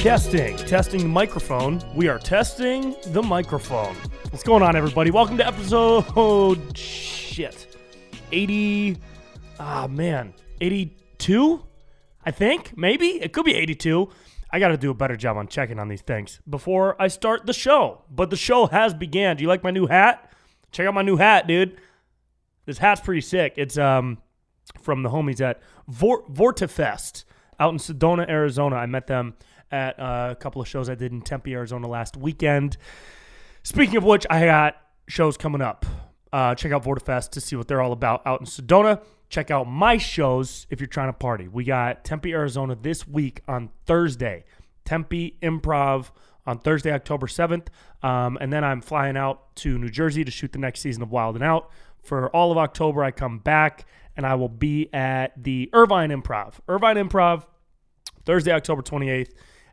Testing, testing the microphone. We are testing the microphone. What's going on, everybody? Welcome to episode shit, eighty. Ah man, eighty-two. I think maybe it could be eighty-two. I got to do a better job on checking on these things before I start the show. But the show has began. Do you like my new hat? Check out my new hat, dude. This hat's pretty sick. It's um from the homies at Vor- Vortifest out in Sedona, Arizona. I met them at uh, a couple of shows I did in Tempe, Arizona last weekend. Speaking of which, I got shows coming up. Uh, check out Vortifest to see what they're all about out in Sedona. Check out my shows if you're trying to party. We got Tempe, Arizona this week on Thursday. Tempe Improv on Thursday, October 7th. Um, and then I'm flying out to New Jersey to shoot the next season of Wild and Out. For all of October, I come back and I will be at the Irvine Improv. Irvine Improv, Thursday, October 28th.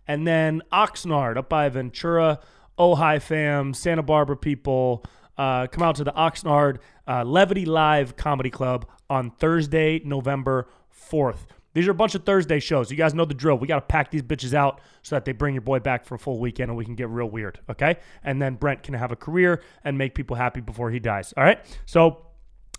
And then Oxnard up by Ventura, Ojai fam, Santa Barbara people. Uh, come out to the Oxnard uh, Levity Live Comedy Club on Thursday, November 4th. These are a bunch of Thursday shows. You guys know the drill. We got to pack these bitches out so that they bring your boy back for a full weekend and we can get real weird, okay? And then Brent can have a career and make people happy before he dies, all right? So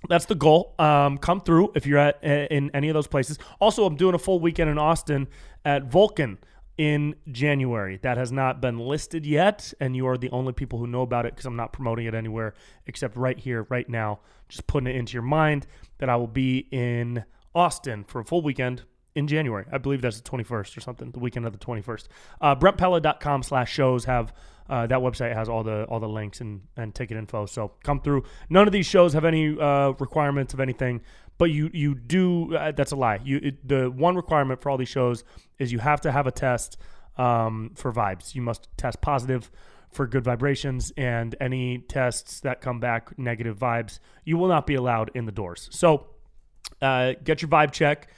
that's the goal. Um, come through if you're at in any of those places. Also, I'm doing a full weekend in Austin at Vulcan in January. That has not been listed yet, and you are the only people who know about it because I'm not promoting it anywhere except right here, right now. Just putting it into your mind that I will be in Austin for a full weekend in January. I believe that's the 21st or something, the weekend of the 21st. Uh, BrentPella.com slash shows have uh, that website has all the all the links and, and ticket info. So come through. None of these shows have any uh, requirements of anything, but you you do. Uh, that's a lie. You it, the one requirement for all these shows is you have to have a test um, for vibes. You must test positive for good vibrations, and any tests that come back negative vibes, you will not be allowed in the doors. So uh, get your vibe check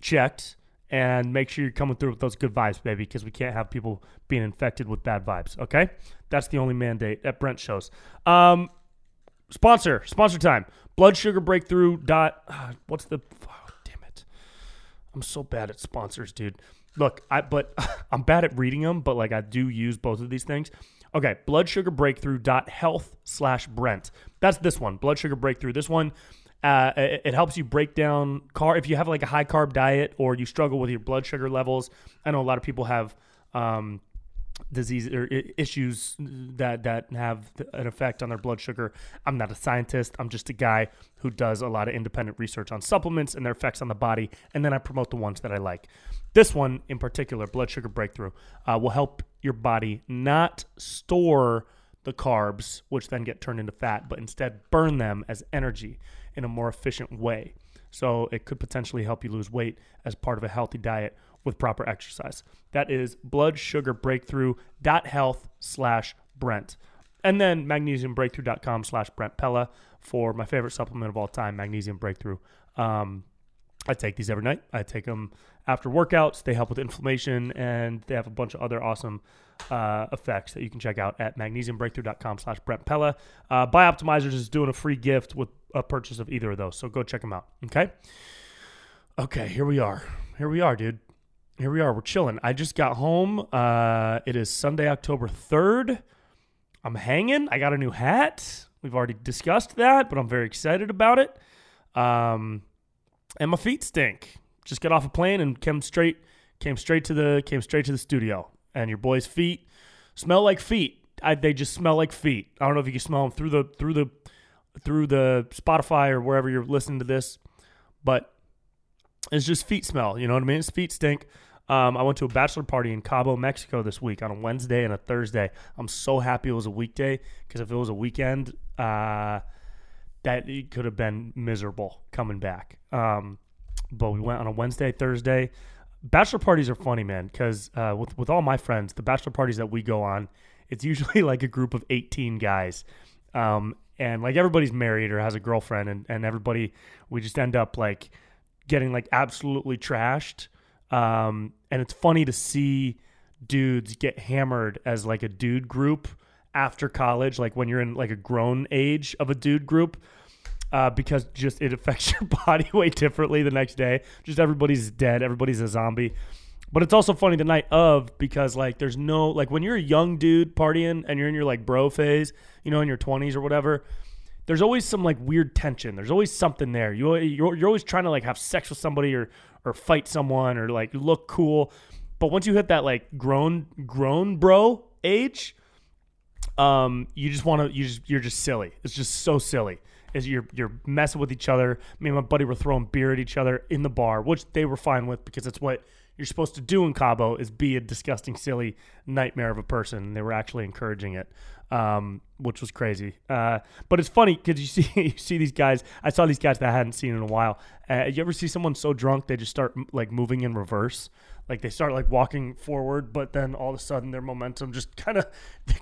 checked and make sure you're coming through with those good vibes, baby, because we can't have people being infected with bad vibes. Okay, that's the only mandate at Brent shows. Um, sponsor, sponsor time. Blood sugar breakthrough dot. Uh, what's the? Oh, damn it! I'm so bad at sponsors, dude. Look, I but I'm bad at reading them, but like I do use both of these things. Okay, blood sugar breakthrough dot health slash Brent. That's this one. Blood sugar breakthrough. This one uh, it, it, helps you break down car if you have like a high carb diet or you struggle with your blood sugar levels. I know a lot of people have um, disease or issues that that have an effect on their blood sugar. I'm not a scientist. I'm just a guy who does a lot of independent research on supplements and their effects on the body, and then I promote the ones that I like. This one in particular, blood sugar breakthrough, uh, will help your body not store the carbs, which then get turned into fat, but instead burn them as energy in a more efficient way. So it could potentially help you lose weight as part of a healthy diet with proper exercise. That is blood sugar breakthrough health slash Brent. And then magnesiumbreakthrough.com slash Brent Pella for my favorite supplement of all time, Magnesium Breakthrough. Um, I take these every night. I take them after workouts. They help with inflammation, and they have a bunch of other awesome uh, effects that you can check out at magnesiumbreakthrough.com slash Brent Pella. Uh, Bioptimizers is doing a free gift with a purchase of either of those, so go check them out. Okay? Okay, here we are. Here we are, dude. Here we are. We're chilling. I just got home. Uh, it is Sunday, October 3rd. I'm hanging. I got a new hat. We've already discussed that, but I'm very excited about it. Um, and my feet stink. Just got off a plane and came straight came straight to the came straight to the studio. And your boy's feet smell like feet. I, they just smell like feet. I don't know if you can smell them through the through the through the Spotify or wherever you're listening to this, but it's just feet smell. You know what I mean? It's feet stink. Um, I went to a bachelor party in Cabo, Mexico this week on a Wednesday and a Thursday. I'm so happy it was a weekday because if it was a weekend, uh, that could have been miserable coming back. Um, but we went on a Wednesday, Thursday. Bachelor parties are funny, man, because uh, with with all my friends, the bachelor parties that we go on, it's usually like a group of 18 guys. Um, and like everybody's married or has a girlfriend and, and everybody we just end up like getting like absolutely trashed um, and it's funny to see dudes get hammered as like a dude group after college, like when you're in like a grown age of a dude group, uh, because just it affects your body way differently the next day. Just everybody's dead, everybody's a zombie. but it's also funny the night of because like there's no like when you're a young dude partying and you're in your like bro phase, you know, in your 20s or whatever. There's always some like weird tension. There's always something there. You you're, you're always trying to like have sex with somebody or or fight someone or like look cool. But once you hit that like grown grown bro age, um, you just want to you just you're just silly. It's just so silly. Is you're you're messing with each other. Me and my buddy were throwing beer at each other in the bar, which they were fine with because it's what you're supposed to do in Cabo is be a disgusting, silly nightmare of a person. They were actually encouraging it, um, which was crazy. Uh, but it's funny because you see you see these guys. I saw these guys that I hadn't seen in a while. Uh, you ever see someone so drunk they just start like moving in reverse? Like they start like walking forward, but then all of a sudden their momentum just kind of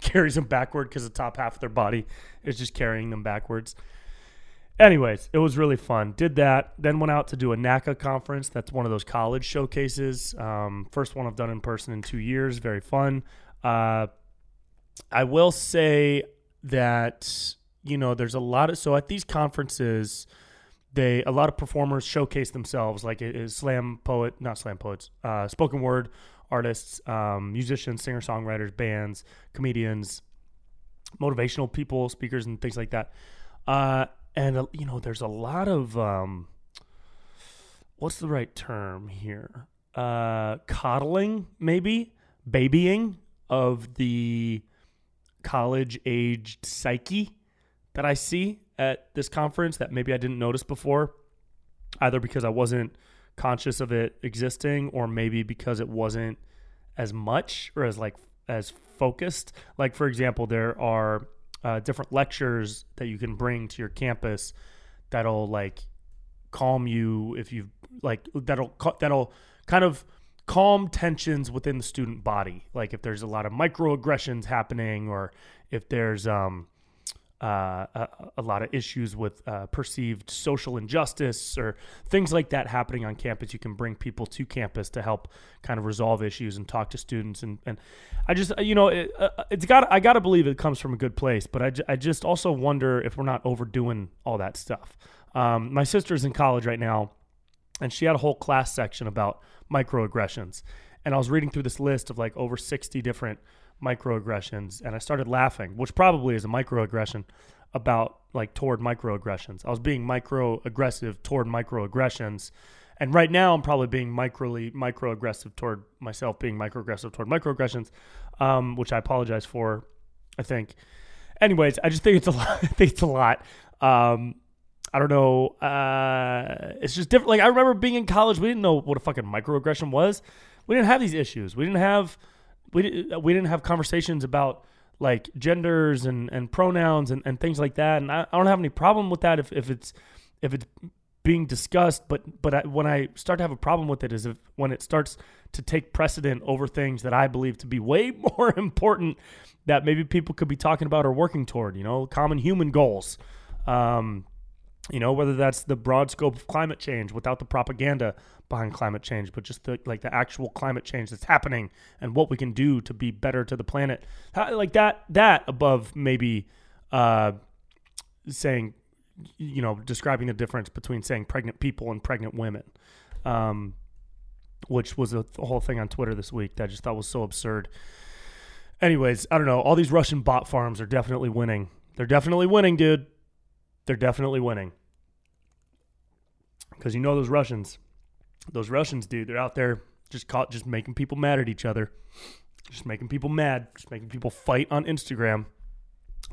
carries them backward because the top half of their body is just carrying them backwards. Anyways, it was really fun. Did that, then went out to do a NACA conference. That's one of those college showcases. Um, first one I've done in person in two years. Very fun. Uh, I will say that you know there's a lot of so at these conferences they a lot of performers showcase themselves like it is slam poet not slam poets uh, spoken word artists um, musicians singer songwriters bands comedians motivational people speakers and things like that uh, and uh, you know there's a lot of um, what's the right term here uh, coddling maybe babying of the college aged psyche that I see at this conference that maybe I didn't notice before, either because I wasn't conscious of it existing or maybe because it wasn't as much or as like as focused. Like for example, there are uh, different lectures that you can bring to your campus that'll like calm you if you've like that'll that'll kind of calm tensions within the student body. Like if there's a lot of microaggressions happening or if there's um uh, a, a, lot of issues with uh, perceived social injustice or things like that happening on campus. You can bring people to campus to help kind of resolve issues and talk to students. And, and I just, you know, it, uh, it's got, I got to believe it comes from a good place, but I, I just also wonder if we're not overdoing all that stuff. Um, my sister's in college right now, and she had a whole class section about microaggressions. And I was reading through this list of like over 60 different microaggressions and I started laughing, which probably is a microaggression about like toward microaggressions. I was being microaggressive toward microaggressions. And right now I'm probably being microly microaggressive toward myself being microaggressive toward microaggressions, um, which I apologize for, I think. Anyways, I just think it's a lot. I think it's a lot. Um, I don't know. Uh, it's just different. Like I remember being in college, we didn't know what a fucking microaggression was. We didn't have these issues. We didn't have we we didn't have conversations about like genders and, and pronouns and, and things like that. And I, I don't have any problem with that if, if it's if it's being discussed. But but I, when I start to have a problem with it is if when it starts to take precedent over things that I believe to be way more important that maybe people could be talking about or working toward. You know, common human goals. Um, you know whether that's the broad scope of climate change without the propaganda behind climate change but just the like the actual climate change that's happening and what we can do to be better to the planet. Like that that above maybe uh saying you know describing the difference between saying pregnant people and pregnant women um which was a whole thing on twitter this week that i just thought was so absurd. Anyways i don't know. All these russian bot farms are definitely winning. They're definitely winning dude they're definitely winning. Because you know those Russians, those Russians, dude, they're out there just caught just making people mad at each other, just making people mad, just making people fight on Instagram.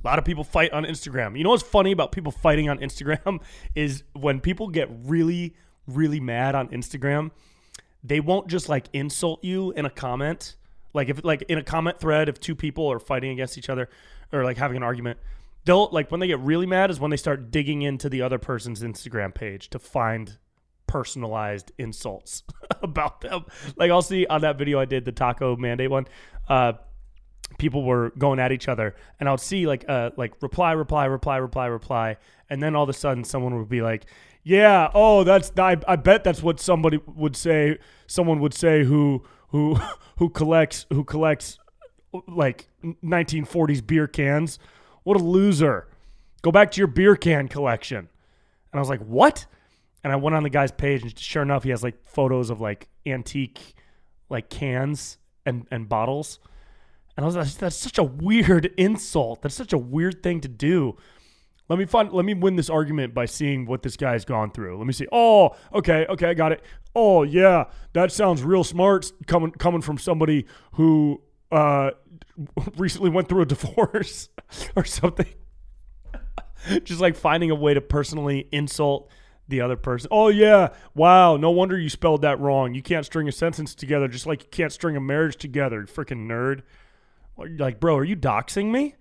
A lot of people fight on Instagram. You know what's funny about people fighting on Instagram is when people get really, really mad on Instagram, they won't just like insult you in a comment. Like if like in a comment thread, if two people are fighting against each other or like having an argument, they'll like when they get really mad is when they start digging into the other person's Instagram page to find personalized insults about them. Like I'll see on that video I did the taco mandate one, uh, people were going at each other, and I'll see like uh like reply reply reply reply reply, and then all of a sudden someone would be like. Yeah. Oh, that's. I, I bet that's what somebody would say. Someone would say who who who collects who collects like 1940s beer cans what a loser. Go back to your beer can collection. And I was like, what? And I went on the guy's page, and sure enough, he has like photos of like antique, like cans and and bottles. And I was like, that's such a weird insult. That's such a weird thing to do. Let me find. Let me win this argument by seeing what this guy's gone through. Let me see. Oh, okay, okay, I got it. Oh yeah, that sounds real smart coming coming from somebody who uh, recently went through a divorce or something. Just like finding a way to personally insult the other person. Oh yeah, wow. No wonder you spelled that wrong. You can't string a sentence together, just like you can't string a marriage together. Freaking nerd. Like, bro, are you doxing me?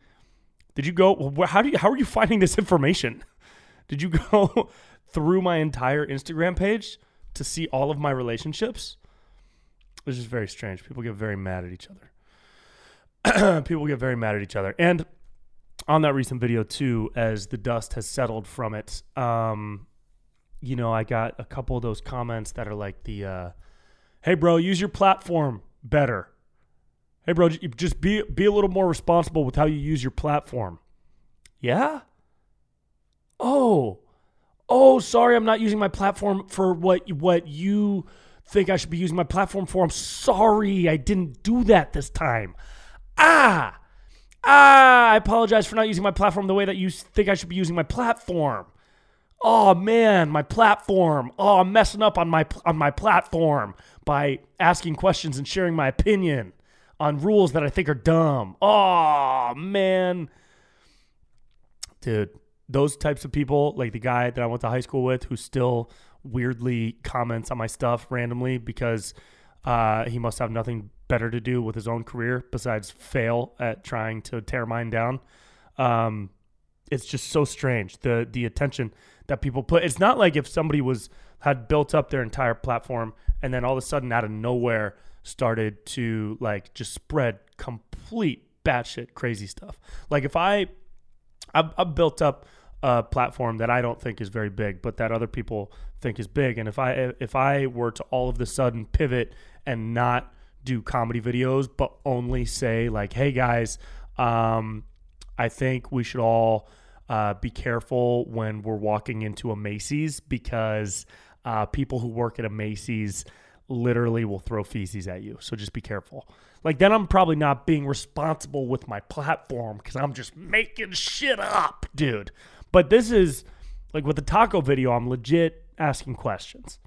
Did you go? How do you? How are you finding this information? Did you go through my entire Instagram page to see all of my relationships? It's just very strange. People get very mad at each other. People get very mad at each other, and on that recent video too, as the dust has settled from it, um, you know, I got a couple of those comments that are like the, uh, "Hey, bro, use your platform better." Hey, bro, just be be a little more responsible with how you use your platform. Yeah. Oh, oh, sorry, I'm not using my platform for what what you think I should be using my platform for. I'm sorry, I didn't do that this time. Ah, ah, I apologize for not using my platform the way that you think I should be using my platform. Oh man, my platform. Oh, I'm messing up on my on my platform by asking questions and sharing my opinion on rules that I think are dumb. Oh man, dude, those types of people, like the guy that I went to high school with, who still weirdly comments on my stuff randomly because uh, he must have nothing better to do with his own career besides fail at trying to tear mine down. Um, it's just so strange the the attention that people put. It's not like if somebody was had built up their entire platform and then all of a sudden out of nowhere started to like just spread complete batshit crazy stuff. Like if I, I've, I've built up a platform that I don't think is very big, but that other people think is big, and if I if I were to all of the sudden pivot and not do comedy videos, but only say like, "Hey guys, um, I think we should all uh, be careful when we're walking into a Macy's because uh, people who work at a Macy's." literally will throw feces at you. So just be careful. Like then I'm probably not being responsible with my platform because I'm just making shit up, dude. But this is like with the taco video, I'm legit asking questions.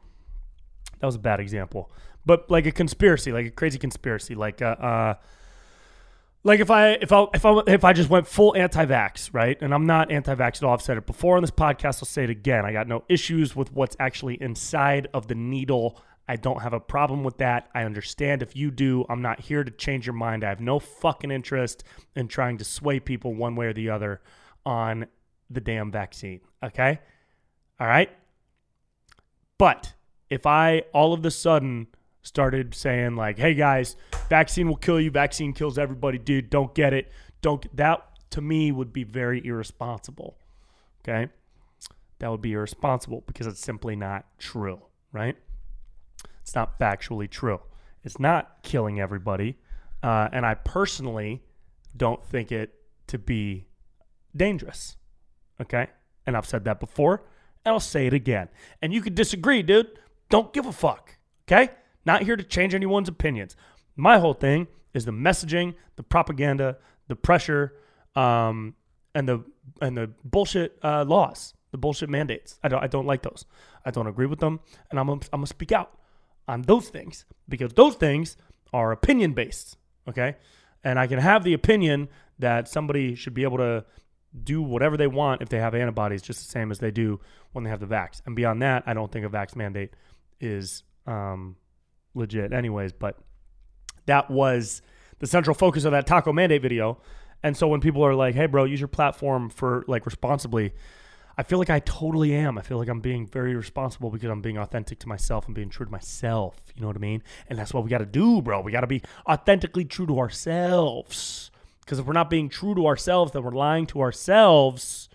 That was a bad example. But like a conspiracy, like a crazy conspiracy, like uh, uh like if I if I if I if I just went full anti-vax, right? And I'm not anti-vax at all. I've said it before on this podcast. I'll say it again. I got no issues with what's actually inside of the needle I don't have a problem with that. I understand if you do. I'm not here to change your mind. I have no fucking interest in trying to sway people one way or the other on the damn vaccine. Okay? All right? But if I all of a sudden started saying, like, hey guys, vaccine will kill you, vaccine kills everybody, dude, don't get it. Don't that to me would be very irresponsible. Okay? That would be irresponsible because it's simply not true, right? It's not factually true. It's not killing everybody. Uh, and I personally don't think it to be dangerous. Okay. And I've said that before, and I'll say it again. And you could disagree, dude. Don't give a fuck. Okay. Not here to change anyone's opinions. My whole thing is the messaging, the propaganda, the pressure, um, and the and the bullshit uh, laws, the bullshit mandates. I don't I don't like those. I don't agree with them, and I'm I'm gonna speak out on those things because those things are opinion based. Okay. And I can have the opinion that somebody should be able to do whatever they want if they have antibodies, just the same as they do when they have the vax. And beyond that, I don't think a vax mandate is um, legit, anyways. But that was the central focus of that taco mandate video. And so when people are like, "Hey, bro, use your platform for like responsibly," I feel like I totally am. I feel like I'm being very responsible because I'm being authentic to myself and being true to myself. You know what I mean? And that's what we got to do, bro. We got to be authentically true to ourselves. Because if we're not being true to ourselves, then we're lying to ourselves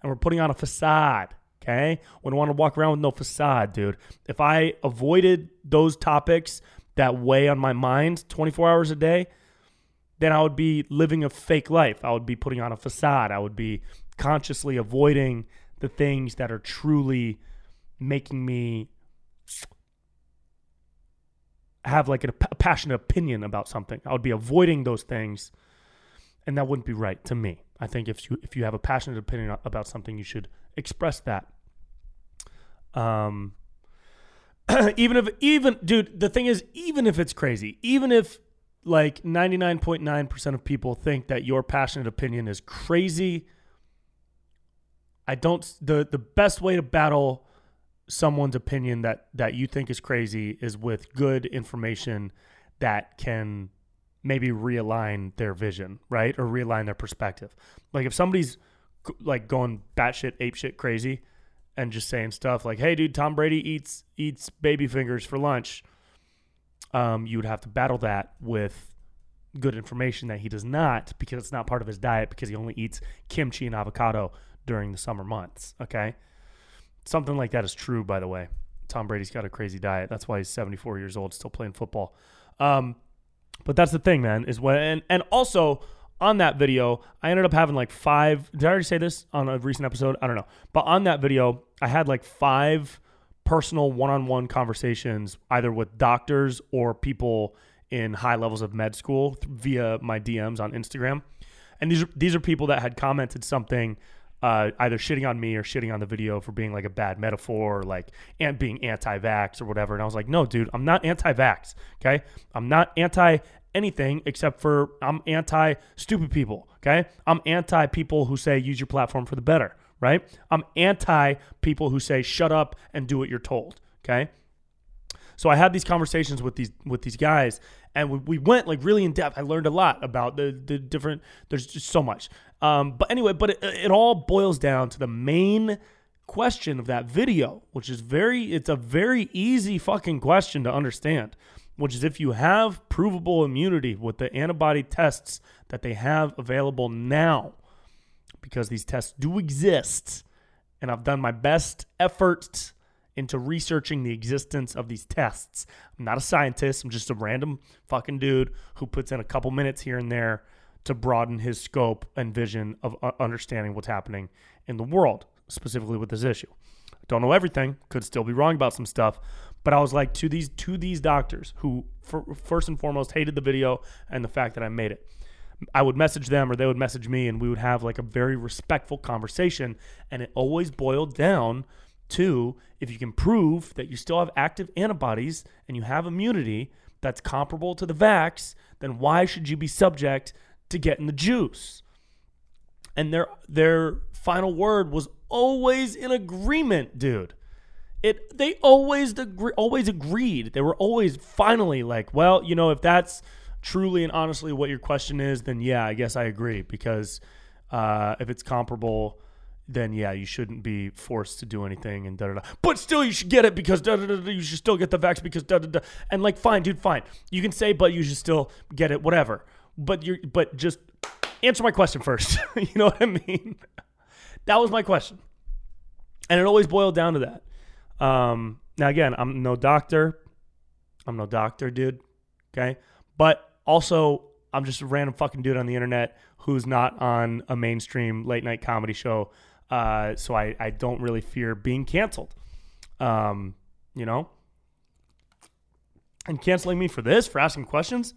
and we're putting on a facade. Okay? Don't want to walk around with no facade, dude. If I avoided those topics that weigh on my mind 24 hours a day, then I would be living a fake life. I would be putting on a facade. I would be consciously avoiding the things that are truly making me have like a, a passionate opinion about something. I would be avoiding those things, and that wouldn't be right to me. I think if you if you have a passionate opinion about something, you should express that. Um, even if even dude, the thing is, even if it's crazy, even if like 99.9% of people think that your passionate opinion is crazy, I don't the the best way to battle someone's opinion that that you think is crazy is with good information that can maybe realign their vision, right? Or realign their perspective. Like if somebody's like going batshit ape shit crazy and just saying stuff like, "Hey, dude, Tom Brady eats eats baby fingers for lunch," um, you would have to battle that with good information that he does not because it's not part of his diet because he only eats kimchi and avocado during the summer months. Okay, something like that is true, by the way. Tom Brady's got a crazy diet. That's why he's 74 years old, still playing football. Um, but that's the thing, man, is when and, and also on that video, I ended up having like five. Did I already say this on a recent episode? I don't know. But on that video, I had like five personal one on one conversations, either with doctors or people in high levels of med school via my DMs on Instagram. And these are, these are people that had commented something uh, either shitting on me or shitting on the video for being like a bad metaphor or like and being anti-vax or whatever. And I was like, no, dude, I'm not anti-vax. Okay, I'm not anti anything except for I'm anti stupid people. Okay, I'm anti people who say use your platform for the better. Right? I'm anti people who say shut up and do what you're told. Okay. So I had these conversations with these with these guys, and we, we went like really in depth. I learned a lot about the the different. There's just so much. Um, but anyway, but it, it all boils down to the main question of that video, which is very. It's a very easy fucking question to understand, which is if you have provable immunity with the antibody tests that they have available now, because these tests do exist, and I've done my best efforts into researching the existence of these tests. I'm not a scientist, I'm just a random fucking dude who puts in a couple minutes here and there to broaden his scope and vision of uh, understanding what's happening in the world, specifically with this issue. Don't know everything, could still be wrong about some stuff, but I was like to these to these doctors who for, first and foremost hated the video and the fact that I made it. I would message them or they would message me and we would have like a very respectful conversation and it always boiled down to if you can prove that you still have active antibodies and you have immunity that's comparable to the vax, then why should you be subject to getting the juice? And their their final word was always in agreement, dude. It they always agree, always agreed. They were always finally like, well, you know, if that's truly and honestly what your question is, then yeah, I guess I agree because uh, if it's comparable then yeah, you shouldn't be forced to do anything and da da da. But still, you should get it because da da da. You should still get the vax because da da da. And like, fine, dude, fine. You can say, but you should still get it, whatever. But you're, but just answer my question first. you know what I mean? that was my question, and it always boiled down to that. Um, now again, I'm no doctor. I'm no doctor, dude. Okay, but also I'm just a random fucking dude on the internet who's not on a mainstream late night comedy show uh, so I, I don't really fear being canceled. Um, you know? And canceling me for this, for asking questions.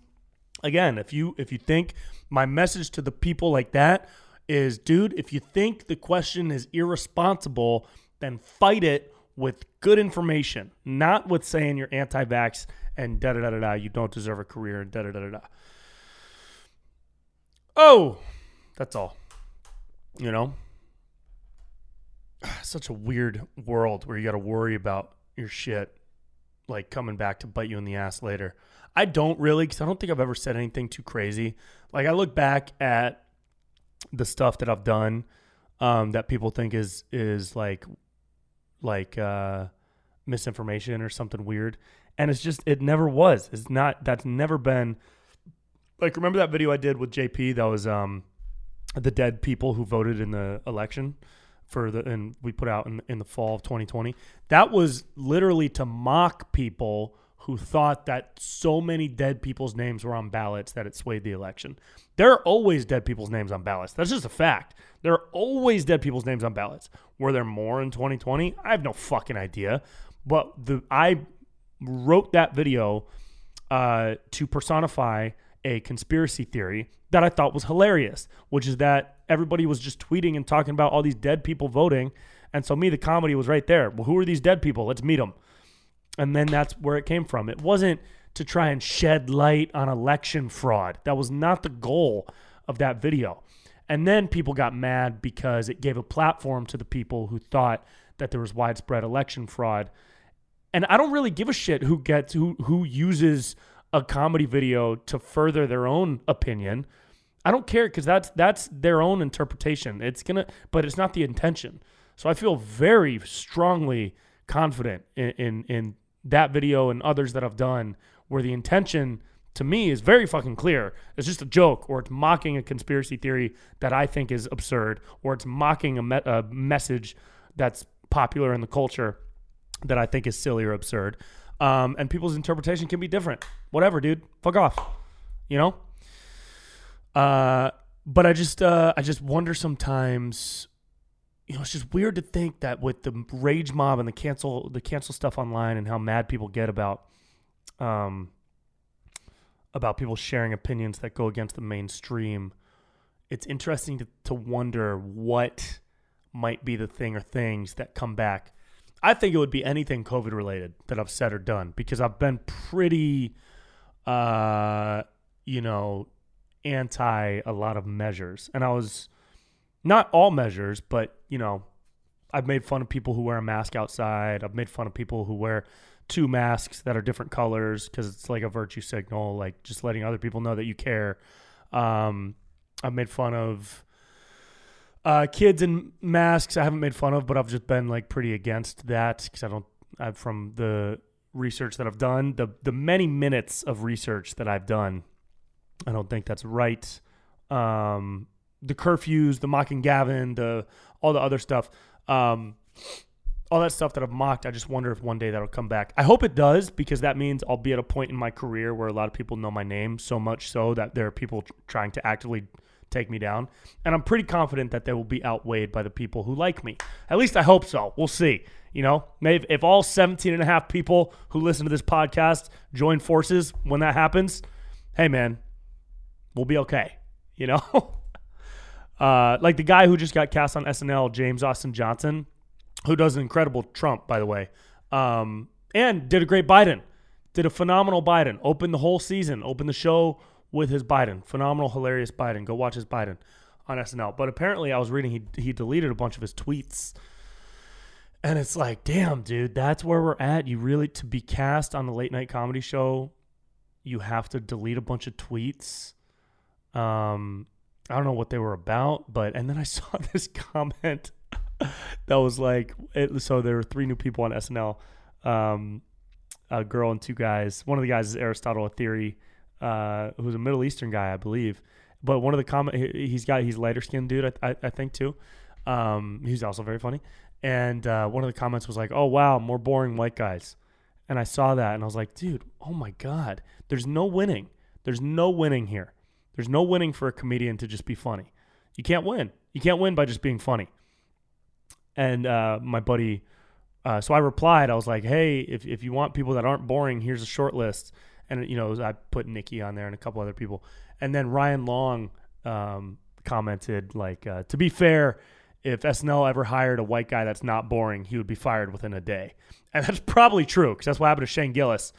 Again, if you if you think my message to the people like that is, dude, if you think the question is irresponsible, then fight it with good information, not with saying you're anti-vax and da da da da da. You don't deserve a career and da da da da da. Oh, that's all. You know, such a weird world where you got to worry about your shit like coming back to bite you in the ass later. I don't really cuz I don't think I've ever said anything too crazy. Like I look back at the stuff that I've done um, that people think is is like like uh, misinformation or something weird and it's just it never was. It's not that's never been like remember that video I did with JP that was um the dead people who voted in the election for the and we put out in in the fall of 2020. That was literally to mock people who thought that so many dead people's names were on ballots that it swayed the election. There are always dead people's names on ballots. That's just a fact. There are always dead people's names on ballots. Were there more in 2020? I have no fucking idea. But the I wrote that video uh, to personify a conspiracy theory that I thought was hilarious, which is that everybody was just tweeting and talking about all these dead people voting. And so, me, the comedy was right there. Well, who are these dead people? Let's meet them. And then that's where it came from. It wasn't to try and shed light on election fraud. That was not the goal of that video. And then people got mad because it gave a platform to the people who thought that there was widespread election fraud. And I don't really give a shit who gets who who uses a comedy video to further their own opinion. I don't care because that's that's their own interpretation. It's gonna, but it's not the intention. So I feel very strongly confident in, in, in that video and others that I've done where the intention to me is very fucking clear. It's just a joke, or it's mocking a conspiracy theory that I think is absurd, or it's mocking a, me- a message that's popular in the culture that I think is silly or absurd. Um, and people's interpretation can be different. Whatever, dude. Fuck off. You know. Uh, but I just uh, I just wonder sometimes. You know, it's just weird to think that with the rage mob and the cancel the cancel stuff online and how mad people get about um, about people sharing opinions that go against the mainstream, it's interesting to, to wonder what might be the thing or things that come back. I think it would be anything COVID related that I've said or done because I've been pretty, uh, you know, anti a lot of measures. And I was not all measures, but, you know, I've made fun of people who wear a mask outside. I've made fun of people who wear two masks that are different colors because it's like a virtue signal, like just letting other people know that you care. Um, I've made fun of uh, kids in masks. I haven't made fun of, but I've just been like pretty against that because I don't. I've from the research that I've done, the the many minutes of research that I've done, I don't think that's right. Um, the curfews, the mocking Gavin, the all the other stuff. Um, all that stuff that I've mocked, I just wonder if one day that'll come back. I hope it does because that means I'll be at a point in my career where a lot of people know my name so much so that there are people trying to actively take me down. And I'm pretty confident that they will be outweighed by the people who like me. At least I hope so. We'll see. You know, maybe if all 17 and a half people who listen to this podcast join forces when that happens, hey man, we'll be okay. You know? uh, like the guy who just got cast on SNL, James Austin Johnson who does an incredible Trump, by the way, um, and did a great Biden. Did a phenomenal Biden. Opened the whole season. Opened the show with his Biden. Phenomenal, hilarious Biden. Go watch his Biden on SNL. But apparently, I was reading he he deleted a bunch of his tweets. And it's like, damn, dude, that's where we're at. You really to be cast on the late night comedy show, you have to delete a bunch of tweets. Um, I don't know what they were about, but and then I saw this comment that was like it, so there were three new people on SNL, um, a girl and two guys. One of the guys is Aristotle Athari, uh, who's a Middle Eastern guy, I believe. But one of the comment he's got he's lighter skinned dude, I, I, I think too. Um, he's also very funny. And uh, one of the comments was like, "Oh wow, more boring white guys." And I saw that and I was like, "Dude, oh my god, there's no winning. There's no winning here. There's no winning for a comedian to just be funny. You can't win. You can't win by just being funny." And uh, my buddy, uh, so I replied, I was like, hey, if, if you want people that aren't boring, here's a short list. And, you know, I put Nikki on there and a couple other people. And then Ryan Long um, commented, like, uh, to be fair, if SNL ever hired a white guy that's not boring, he would be fired within a day. And that's probably true because that's what happened to Shane Gillis.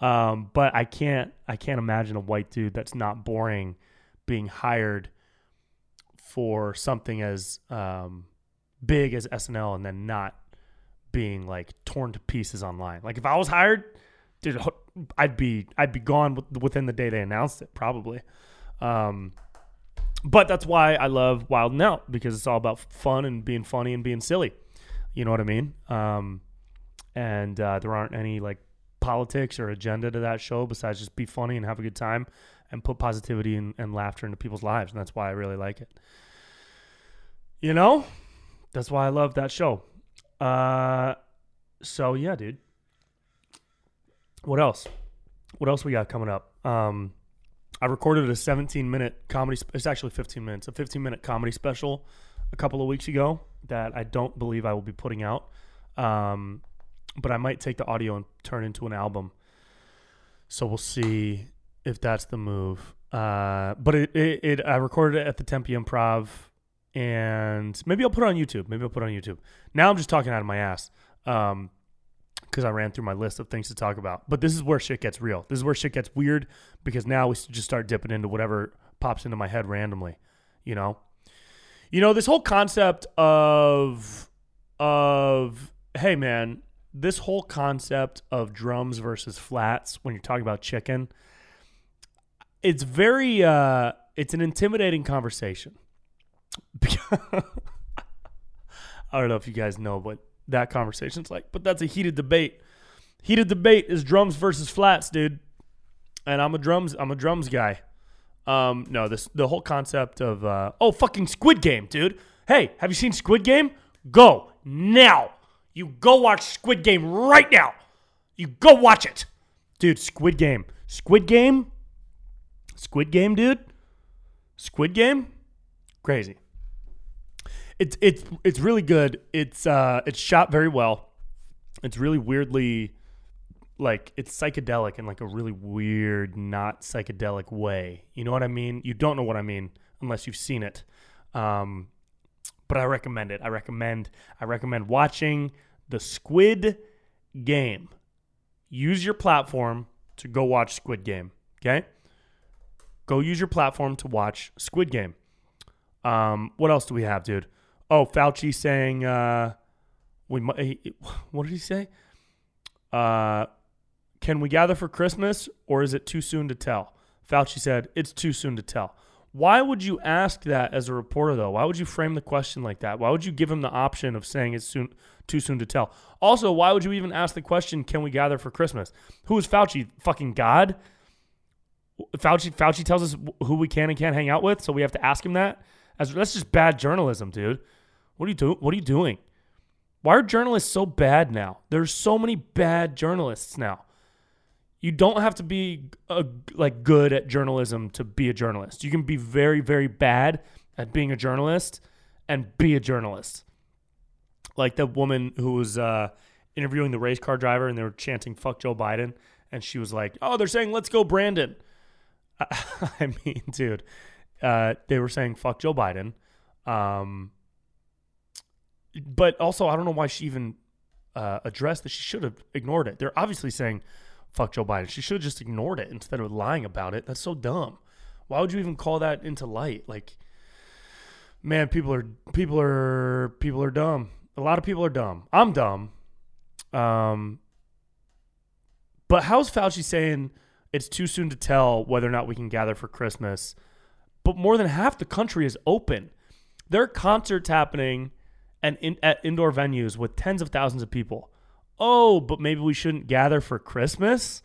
Um, but I can't, I can't imagine a white dude that's not boring being hired for something as um, big as SNL and then not being like torn to pieces online. Like if I was hired, dude, I'd be I'd be gone within the day they announced it probably. Um, but that's why I love Wild and Out because it's all about fun and being funny and being silly. You know what I mean? Um, and uh, there aren't any like politics or agenda to that show besides just be funny and have a good time and put positivity and, and laughter into people's lives. And that's why I really like it. You know? that's why I love that show. Uh, so yeah, dude. What else? What else we got coming up? Um, I recorded a 17 minute comedy. it's actually 15 minutes. A 15 minute comedy special a couple of weeks ago that I don't believe I will be putting out. Um, but I might take the audio and turn into an album. So we'll see if that's the move. Uh, but it, it, it I recorded it at the Tempe Improv, and maybe I'll put it on YouTube. Maybe I'll put it on YouTube. Now I'm just talking out of my ass. Um, because I ran through my list of things to talk about. But this is where shit gets real. This is where shit gets weird because now we just start dipping into whatever pops into my head randomly. You know, you know this whole concept of of hey man, this whole concept of drums versus flats when you're talking about chicken. It's very uh, it's an intimidating conversation. I don't know if you guys know what that conversation's like, but that's a heated debate. Heated debate is drums versus flats, dude. And I'm a drums I'm a drums guy. Um, no, this the whole concept of uh, oh fucking Squid Game, dude. Hey, have you seen Squid Game? Go now. You go watch Squid Game right now. You go watch it, dude. Squid Game, Squid Game, Squid Game, dude. Squid Game, crazy it's it's it's really good. It's uh it's shot very well. It's really weirdly like it's psychedelic in like a really weird not psychedelic way. You know what I mean? You don't know what I mean unless you've seen it. Um but I recommend it. I recommend I recommend watching the Squid Game. Use your platform to go watch Squid Game, okay? Go use your platform to watch Squid Game. Um, what else do we have, dude? Oh, Fauci saying uh, we. What did he say? Uh, can we gather for Christmas, or is it too soon to tell? Fauci said it's too soon to tell. Why would you ask that as a reporter, though? Why would you frame the question like that? Why would you give him the option of saying it's soon, too soon to tell? Also, why would you even ask the question, "Can we gather for Christmas"? Who is Fauci? Fucking God. Fauci. Fauci tells us who we can and can't hang out with, so we have to ask him that. As that's just bad journalism, dude. What are you doing? What are you doing? Why are journalists so bad now? There's so many bad journalists now. You don't have to be a, like good at journalism to be a journalist. You can be very very bad at being a journalist and be a journalist. Like the woman who was uh, interviewing the race car driver and they were chanting "fuck Joe Biden," and she was like, "Oh, they're saying let's go Brandon." I mean, dude, uh, they were saying "fuck Joe Biden." Um, but also I don't know why she even uh, addressed that. She should have ignored it. They're obviously saying "fuck Joe Biden." She should have just ignored it instead of lying about it. That's so dumb. Why would you even call that into light? Like, man, people are people are people are dumb. A lot of people are dumb. I'm dumb. Um, but how's Fauci saying it's too soon to tell whether or not we can gather for Christmas? But more than half the country is open. There are concerts happening and in, at indoor venues with tens of thousands of people. Oh, but maybe we shouldn't gather for Christmas?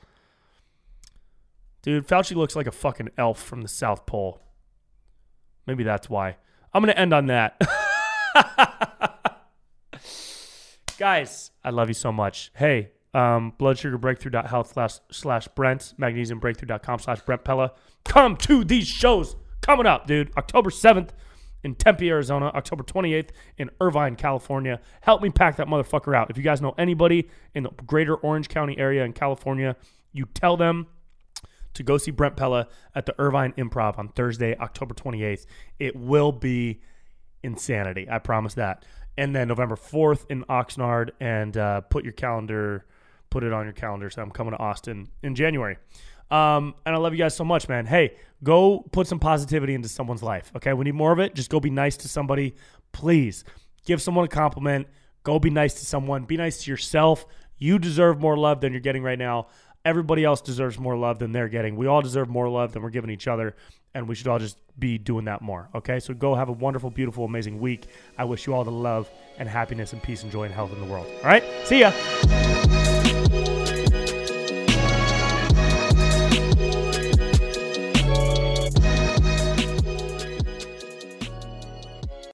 Dude, Fauci looks like a fucking elf from the South Pole. Maybe that's why. I'm going to end on that. Guys, I love you so much. Hey, um, bloodsugarbreakthrough.health slash, slash Brent, magnesiumbreakthrough.com slash Brent Pella. Come to these shows coming up, dude. October 7th in Tempe, Arizona, October 28th in Irvine, California. Help me pack that motherfucker out. If you guys know anybody in the greater Orange County area in California, you tell them to go see Brent Pella at the Irvine Improv on Thursday, October 28th. It will be insanity. I promise that. And then November 4th in Oxnard, and uh, put your calendar, put it on your calendar. So I'm coming to Austin in January. Um, and I love you guys so much, man. Hey, go put some positivity into someone's life. Okay. We need more of it. Just go be nice to somebody. Please give someone a compliment. Go be nice to someone. Be nice to yourself. You deserve more love than you're getting right now. Everybody else deserves more love than they're getting. We all deserve more love than we're giving each other. And we should all just be doing that more. Okay. So go have a wonderful, beautiful, amazing week. I wish you all the love and happiness and peace and joy and health in the world. All right. See ya.